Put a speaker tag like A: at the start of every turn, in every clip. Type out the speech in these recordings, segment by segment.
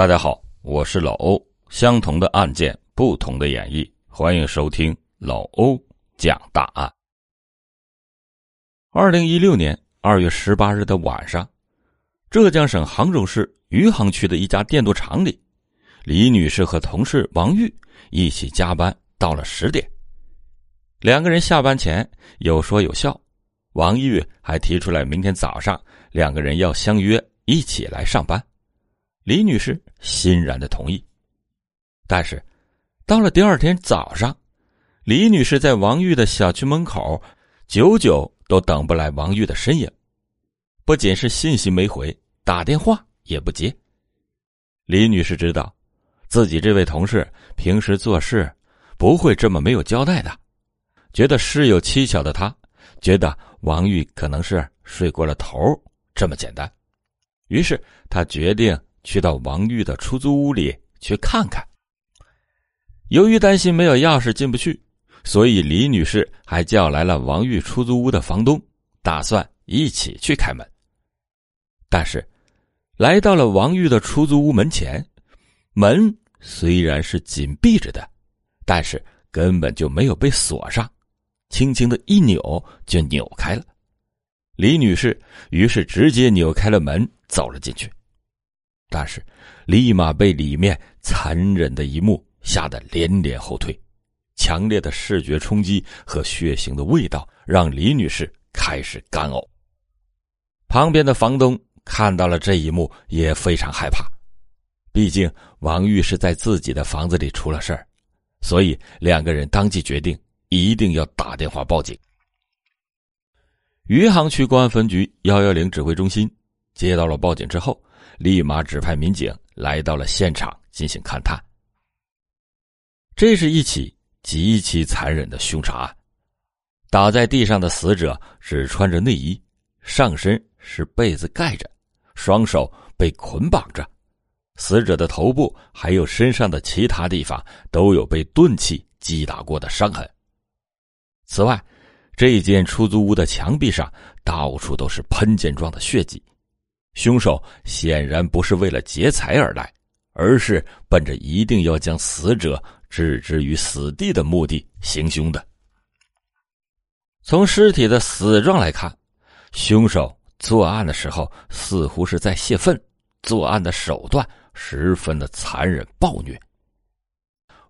A: 大家好，我是老欧。相同的案件，不同的演绎，欢迎收听老欧讲大案。二零一六年二月十八日的晚上，浙江省杭州市余杭区的一家电镀厂里，李女士和同事王玉一起加班到了十点。两个人下班前有说有笑，王玉还提出来明天早上两个人要相约一起来上班。李女士欣然的同意，但是到了第二天早上，李女士在王玉的小区门口，久久都等不来王玉的身影，不仅是信息没回，打电话也不接。李女士知道，自己这位同事平时做事不会这么没有交代的，觉得事有蹊跷的她，觉得王玉可能是睡过了头，这么简单，于是她决定。去到王玉的出租屋里去看看。由于担心没有钥匙进不去，所以李女士还叫来了王玉出租屋的房东，打算一起去开门。但是，来到了王玉的出租屋门前，门虽然是紧闭着的，但是根本就没有被锁上，轻轻的一扭就扭开了。李女士于是直接扭开了门，走了进去。但是，立马被里面残忍的一幕吓得连连后退。强烈的视觉冲击和血腥的味道让李女士开始干呕。旁边的房东看到了这一幕，也非常害怕。毕竟王玉是在自己的房子里出了事儿，所以两个人当即决定一定要打电话报警。余杭区公安分局幺幺零指挥中心接到了报警之后。立马指派民警来到了现场进行勘探。这是一起极其残忍的凶杀案。倒在地上的死者只穿着内衣，上身是被子盖着，双手被捆绑着。死者的头部还有身上的其他地方都有被钝器击打过的伤痕。此外，这间出租屋的墙壁上到处都是喷溅状的血迹。凶手显然不是为了劫财而来，而是奔着一定要将死者置之于死地的目的行凶的。从尸体的死状来看，凶手作案的时候似乎是在泄愤，作案的手段十分的残忍暴虐。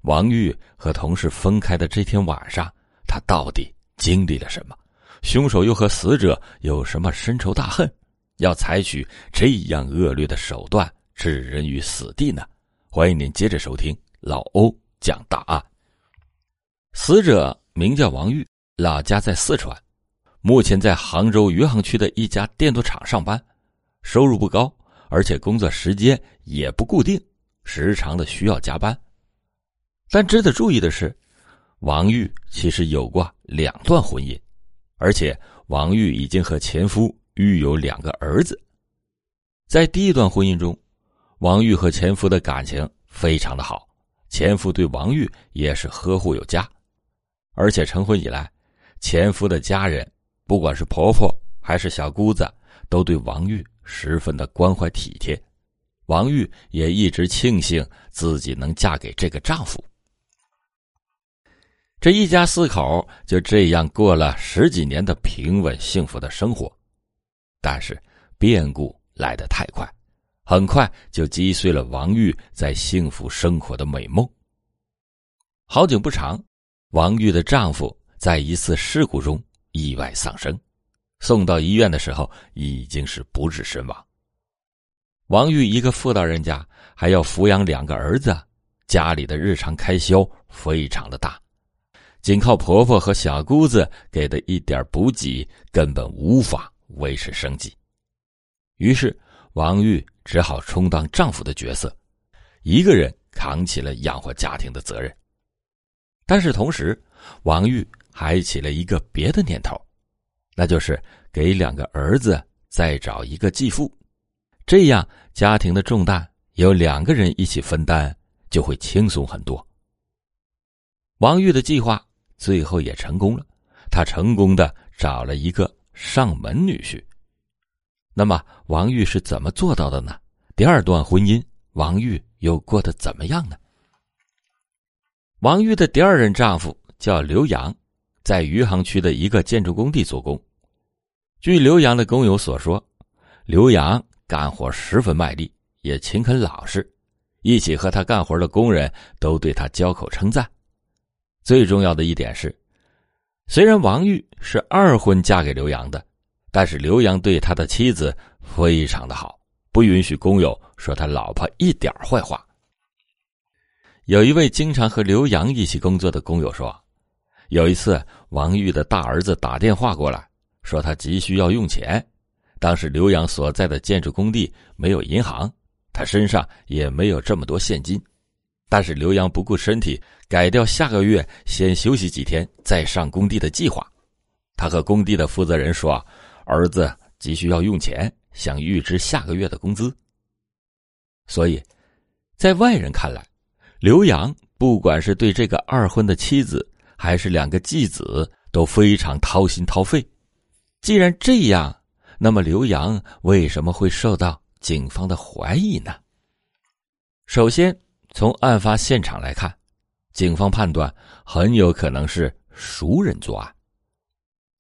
A: 王玉和同事分开的这天晚上，他到底经历了什么？凶手又和死者有什么深仇大恨？要采取这样恶劣的手段置人于死地呢？欢迎您接着收听老欧讲大案。死者名叫王玉，老家在四川，目前在杭州余杭区的一家电镀厂上班，收入不高，而且工作时间也不固定，时常的需要加班。但值得注意的是，王玉其实有过两段婚姻，而且王玉已经和前夫。育有两个儿子，在第一段婚姻中，王玉和前夫的感情非常的好，前夫对王玉也是呵护有加，而且成婚以来，前夫的家人，不管是婆婆还是小姑子，都对王玉十分的关怀体贴，王玉也一直庆幸自己能嫁给这个丈夫。这一家四口就这样过了十几年的平稳幸福的生活。但是变故来得太快，很快就击碎了王玉在幸福生活的美梦。好景不长，王玉的丈夫在一次事故中意外丧生，送到医院的时候已经是不治身亡。王玉一个妇道人家，还要抚养两个儿子，家里的日常开销非常的大，仅靠婆婆和小姑子给的一点补给，根本无法。维持生计，于是王玉只好充当丈夫的角色，一个人扛起了养活家庭的责任。但是同时，王玉还起了一个别的念头，那就是给两个儿子再找一个继父，这样家庭的重担由两个人一起分担，就会轻松很多。王玉的计划最后也成功了，他成功的找了一个。上门女婿，那么王玉是怎么做到的呢？第二段婚姻，王玉又过得怎么样呢？王玉的第二任丈夫叫刘洋，在余杭区的一个建筑工地做工。据刘洋的工友所说，刘洋干活十分卖力，也勤恳老实，一起和他干活的工人都对他交口称赞。最重要的一点是，虽然王玉是二婚嫁给刘洋的，但是刘洋对他的妻子非常的好，不允许工友说他老婆一点坏话。有一位经常和刘洋一起工作的工友说，有一次王玉的大儿子打电话过来，说他急需要用钱。当时刘洋所在的建筑工地没有银行，他身上也没有这么多现金。但是刘洋不顾身体，改掉下个月先休息几天再上工地的计划。他和工地的负责人说，儿子急需要用钱，想预支下个月的工资。所以，在外人看来。刘洋不管是对这个二婚的妻子，还是两个继子，都非常掏心掏肺。既然这样，那么刘洋为什么会受到警方的怀疑呢？首先，从案发现场来看，警方判断很有可能是熟人作案。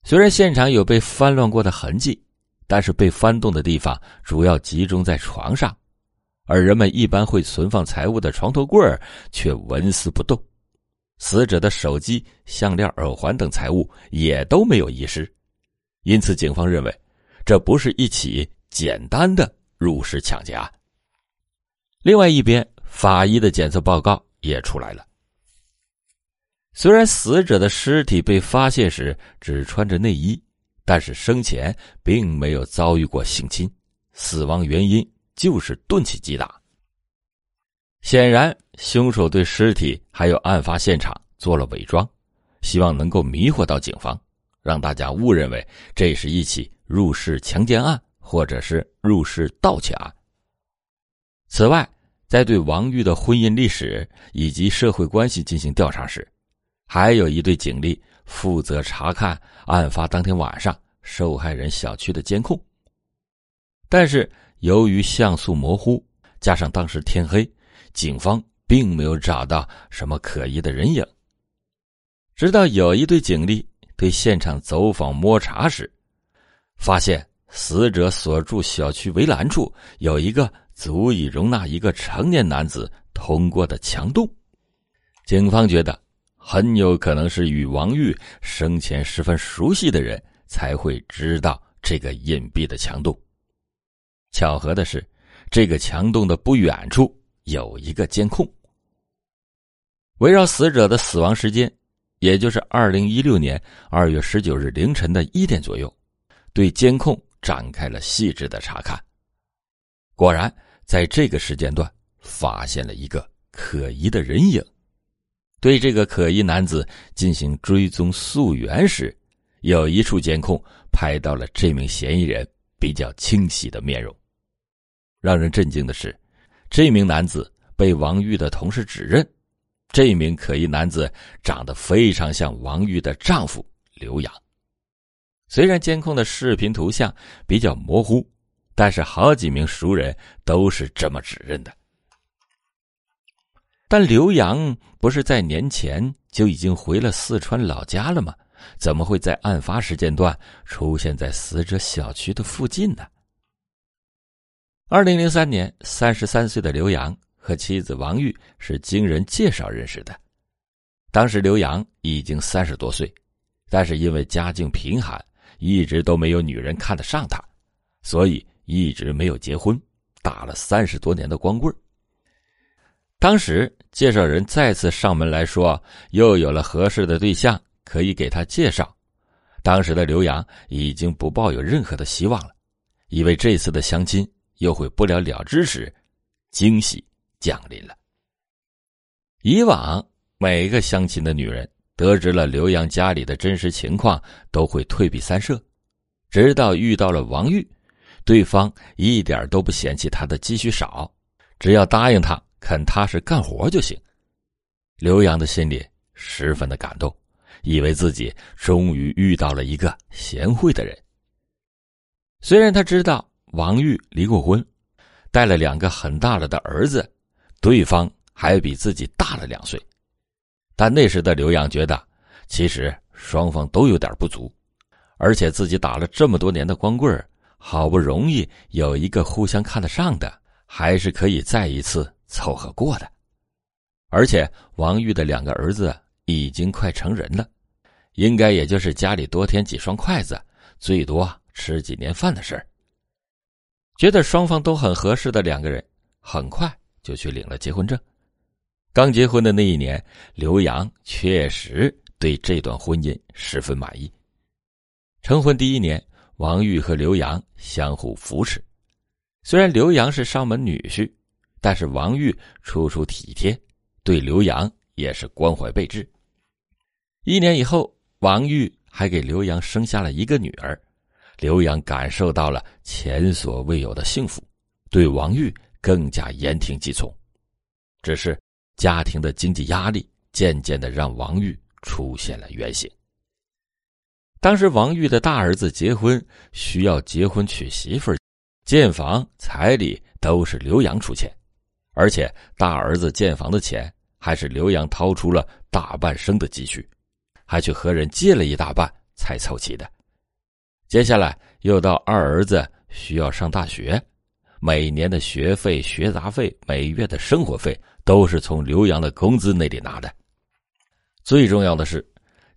A: 虽然现场有被翻乱过的痕迹，但是被翻动的地方主要集中在床上。而人们一般会存放财物的床头柜却纹丝不动，死者的手机、项链、耳环等财物也都没有遗失，因此警方认为，这不是一起简单的入室抢劫案。另外一边，法医的检测报告也出来了。虽然死者的尸体被发现时只穿着内衣，但是生前并没有遭遇过性侵，死亡原因。就是钝器击打。显然，凶手对尸体还有案发现场做了伪装，希望能够迷惑到警方，让大家误认为这是一起入室强奸案或者是入室盗窃案。此外，在对王玉的婚姻历史以及社会关系进行调查时，还有一队警力负责查看案发当天晚上受害人小区的监控，但是。由于像素模糊，加上当时天黑，警方并没有找到什么可疑的人影。直到有一队警力对现场走访摸查时，发现死者所住小区围栏处有一个足以容纳一个成年男子通过的墙洞。警方觉得很有可能是与王玉生前十分熟悉的人才会知道这个隐蔽的墙洞。巧合的是，这个墙洞的不远处有一个监控。围绕死者的死亡时间，也就是二零一六年二月十九日凌晨的一点左右，对监控展开了细致的查看。果然，在这个时间段发现了一个可疑的人影。对这个可疑男子进行追踪溯源时，有一处监控拍到了这名嫌疑人比较清晰的面容。让人震惊的是，这名男子被王玉的同事指认，这名可疑男子长得非常像王玉的丈夫刘洋。虽然监控的视频图像比较模糊，但是好几名熟人都是这么指认的。但刘洋不是在年前就已经回了四川老家了吗？怎么会在案发时间段出现在死者小区的附近呢？二零零三年，三十三岁的刘洋和妻子王玉是经人介绍认识的。当时刘洋已经三十多岁，但是因为家境贫寒，一直都没有女人看得上他，所以一直没有结婚，打了三十多年的光棍当时介绍人再次上门来说，又有了合适的对象可以给他介绍。当时的刘洋已经不抱有任何的希望了，以为这次的相亲。又会不了了之时，惊喜降临了。以往每个相亲的女人得知了刘洋家里的真实情况，都会退避三舍，直到遇到了王玉，对方一点都不嫌弃他的积蓄少，只要答应他肯踏实干活就行。刘洋的心里十分的感动，以为自己终于遇到了一个贤惠的人。虽然他知道。王玉离过婚，带了两个很大了的儿子，对方还比自己大了两岁。但那时的刘洋觉得，其实双方都有点不足，而且自己打了这么多年的光棍好不容易有一个互相看得上的，还是可以再一次凑合过的。而且王玉的两个儿子已经快成人了，应该也就是家里多添几双筷子，最多吃几年饭的事儿。觉得双方都很合适的两个人，很快就去领了结婚证。刚结婚的那一年，刘洋确实对这段婚姻十分满意。成婚第一年，王玉和刘洋相互扶持。虽然刘洋是上门女婿，但是王玉处处体贴。对刘洋也是关怀备至。一年以后，王玉还给刘洋生下了一个女儿，刘洋感受到了前所未有的幸福，对王玉更加言听计从。只是家庭的经济压力渐渐的让王玉出现了原形。当时王玉的大儿子结婚需要结婚娶媳妇儿，建房彩礼都是刘洋出钱。而且大儿子建房的钱还是刘洋掏出了大半生的积蓄，还去和人借了一大半才凑齐的。接下来又到二儿子需要上大学，每年的学费、学杂费、每月的生活费都是从刘洋的工资那里拿的。最重要的是，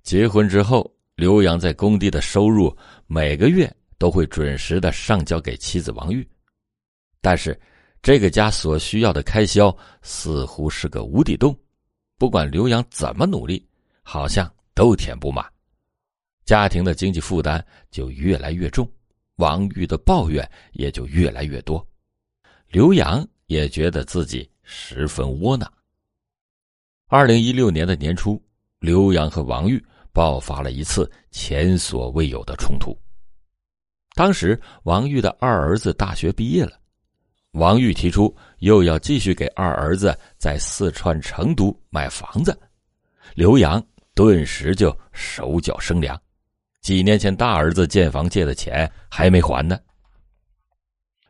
A: 结婚之后，刘洋在工地的收入每个月都会准时的上交给妻子王玉，但是。这个家所需要的开销似乎是个无底洞，不管刘洋怎么努力，好像都填不满，家庭的经济负担就越来越重，王玉的抱怨也就越来越多，刘洋也觉得自己十分窝囊。二零一六年的年初，刘洋和王玉爆发了一次前所未有的冲突。当时，王玉的二儿子大学毕业了。王玉提出又要继续给二儿子在四川成都买房子，刘洋顿时就手脚生凉。几年前大儿子建房借的钱还没还呢，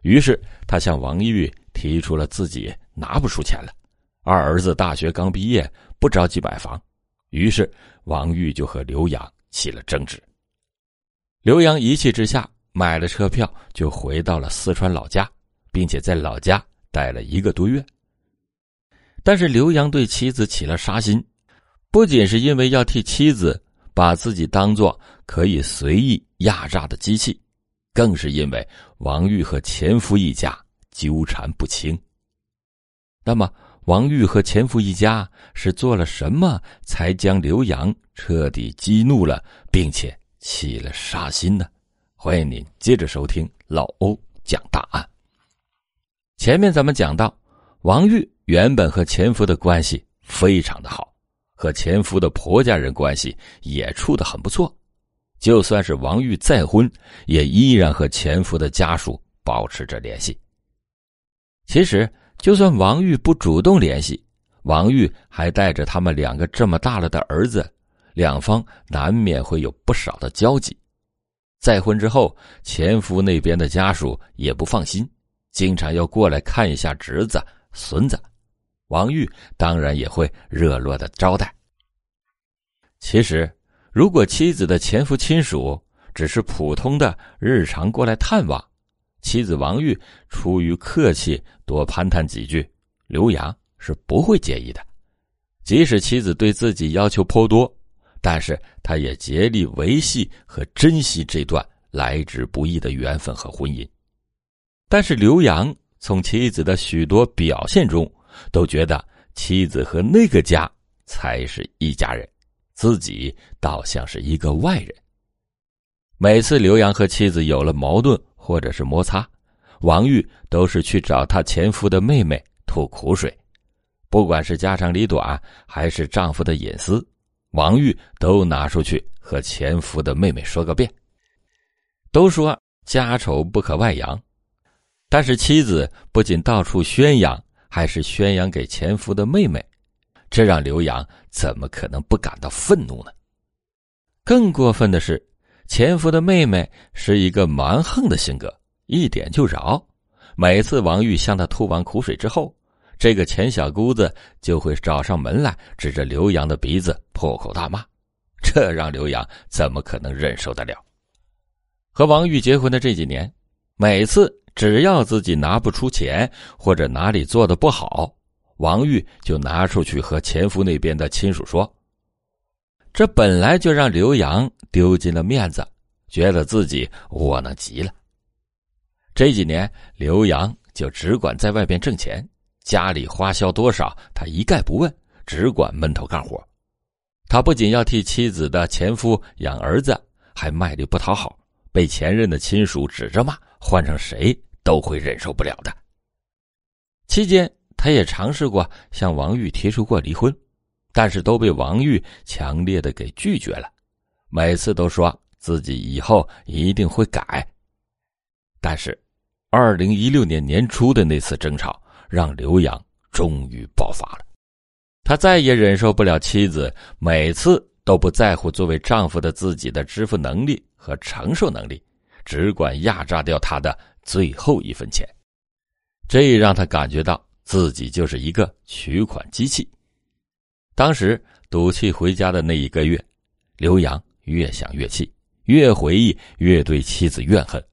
A: 于是他向王玉提出了自己拿不出钱了。二儿子大学刚毕业，不着急买房，于是王玉就和刘洋起了争执。刘洋一气之下买了车票，就回到了四川老家。并且在老家待了一个多月，但是刘洋对妻子起了杀心，不仅是因为要替妻子把自己当做可以随意压榨的机器，更是因为王玉和前夫一家纠缠不清。那么，王玉和前夫一家是做了什么，才将刘洋彻底激怒了，并且起了杀心呢？欢迎您接着收听老欧讲大案。前面咱们讲到，王玉原本和前夫的关系非常的好，和前夫的婆家人关系也处得很不错。就算是王玉再婚，也依然和前夫的家属保持着联系。其实，就算王玉不主动联系，王玉还带着他们两个这么大了的儿子，两方难免会有不少的交集。再婚之后，前夫那边的家属也不放心。经常要过来看一下侄子、孙子，王玉当然也会热络的招待。其实，如果妻子的前夫亲属只是普通的日常过来探望，妻子王玉出于客气多攀谈几句，刘洋是不会介意的。即使妻子对自己要求颇多，但是他也竭力维系和珍惜这段来之不易的缘分和婚姻。但是刘洋从妻子的许多表现中，都觉得妻子和那个家才是一家人，自己倒像是一个外人。每次刘洋和妻子有了矛盾或者是摩擦，王玉都是去找她前夫的妹妹吐苦水，不管是家长里短还是丈夫的隐私，王玉都拿出去和前夫的妹妹说个遍。都说家丑不可外扬。但是妻子不仅到处宣扬，还是宣扬给前夫的妹妹，这让刘洋怎么可能不感到愤怒呢？更过分的是，前夫的妹妹是一个蛮横的性格，一点就着，每次王玉向他吐完苦水之后，这个钱小姑子就会找上门来，指着刘洋的鼻子破口大骂，这让刘洋怎么可能忍受得了？和王玉结婚的这几年，每次只要自己拿不出钱，或者哪里做的不好，王玉就拿出去和前夫那边的亲属说。这本来就让刘洋丢尽了面子，觉得自己窝囊极了。这几年，刘洋就只管在外边挣钱，家里花销多少他一概不问，只管闷头干活。他不仅要替妻子的前夫养儿子，还卖力不讨好，被前任的亲属指着骂，换成谁都会忍受不了的。期间，他也尝试过向王玉提出过离婚，但是都被王玉强烈的给拒绝了，每次都说自己以后一定会改。但是。二零一六年年初的那次争吵，让刘洋终于爆发了。他再也忍受不了妻子每次都不在乎作为丈夫的自己的支付能力和承受能力，只管压榨掉他的最后一分钱。这让他感觉到自己就是一个取款机器。当时赌气回家的那一个月，刘洋越想越气，越回忆越对妻子怨恨。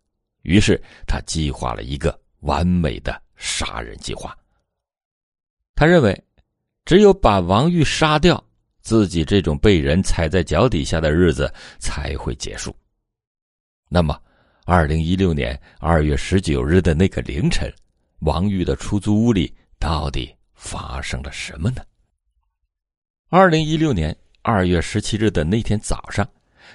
A: 于是他计划了一个完美的杀人计划。他认为，只有把王玉杀掉，自己这种被人踩在脚底下的日子才会结束。那么，二零一六年二月十九日的那个凌晨，王玉的出租屋里到底发生了什么呢？二零一六年二月十七日的那天早上，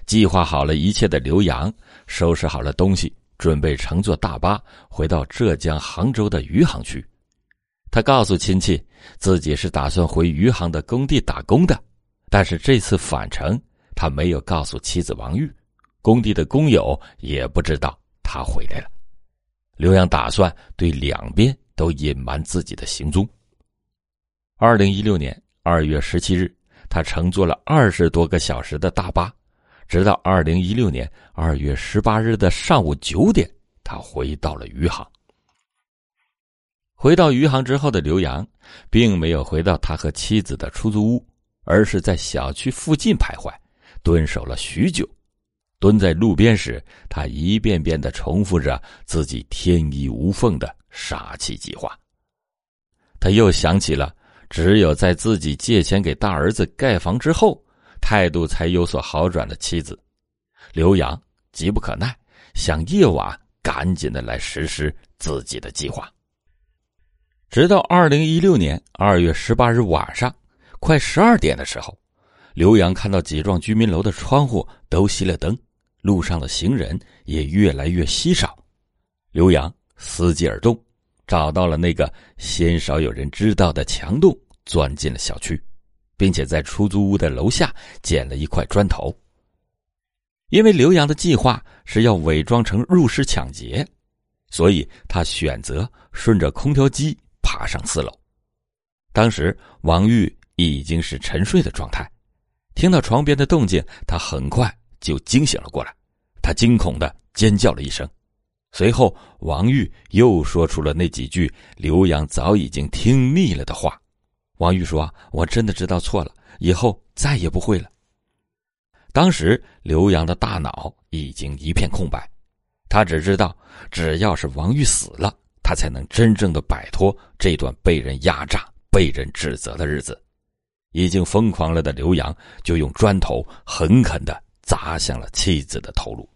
A: 计划好了一切的刘洋收拾好了东西。准备乘坐大巴回到浙江杭州的余杭区，他告诉亲戚自己是打算回余杭的工地打工的，但是这次返程他没有告诉妻子王玉，工地的工友也不知道他回来了。刘洋打算对两边都隐瞒自己的行踪。二零一六年二月十七日，他乘坐了二十多个小时的大巴。直到二零一六年二月十八日的上午九点，他回到了余杭。回到余杭之后的刘洋，并没有回到他和妻子的出租屋，而是在小区附近徘徊，蹲守了许久。蹲在路边时，他一遍遍的重复着自己天衣无缝的杀妻计划。他又想起了，只有在自己借钱给大儿子盖房之后。态度才有所好转的妻子，刘洋急不可耐，想夜晚赶紧的来实施自己的计划。直到二零一六年二月十八日晚上，快十二点的时候，刘洋看到几幢居民楼的窗户都熄了灯，路上的行人也越来越稀少。刘洋伺机而动，找到了那个鲜少有人知道的墙洞，钻进了小区。并且在出租屋的楼下捡了一块砖头。因为刘洋的计划是要伪装成入室抢劫，所以他选择顺着空调机爬上四楼。当时王玉已经是沉睡的状态，听到床边的动静，他很快就惊醒了过来。他惊恐的尖叫了一声，随后王玉又说出了那几句刘洋早已经听腻了的话。王玉说：“我真的知道错了，以后再也不会了。”当时刘洋的大脑已经一片空白，他只知道，只要是王玉死了，他才能真正的摆脱这段被人压榨、被人指责的日子。已经疯狂了的刘洋就用砖头狠狠的砸向了妻子的头颅。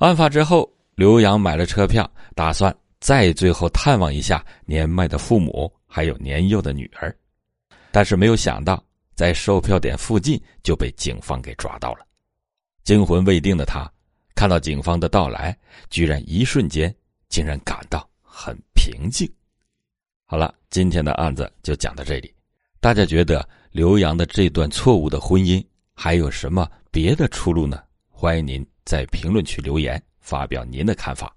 A: 案发之后，刘洋买了车票，打算再最后探望一下年迈的父母。还有年幼的女儿，但是没有想到，在售票点附近就被警方给抓到了。惊魂未定的他，看到警方的到来，居然一瞬间竟然感到很平静。好了，今天的案子就讲到这里。大家觉得刘洋的这段错误的婚姻还有什么别的出路呢？欢迎您在评论区留言，发表您的看法。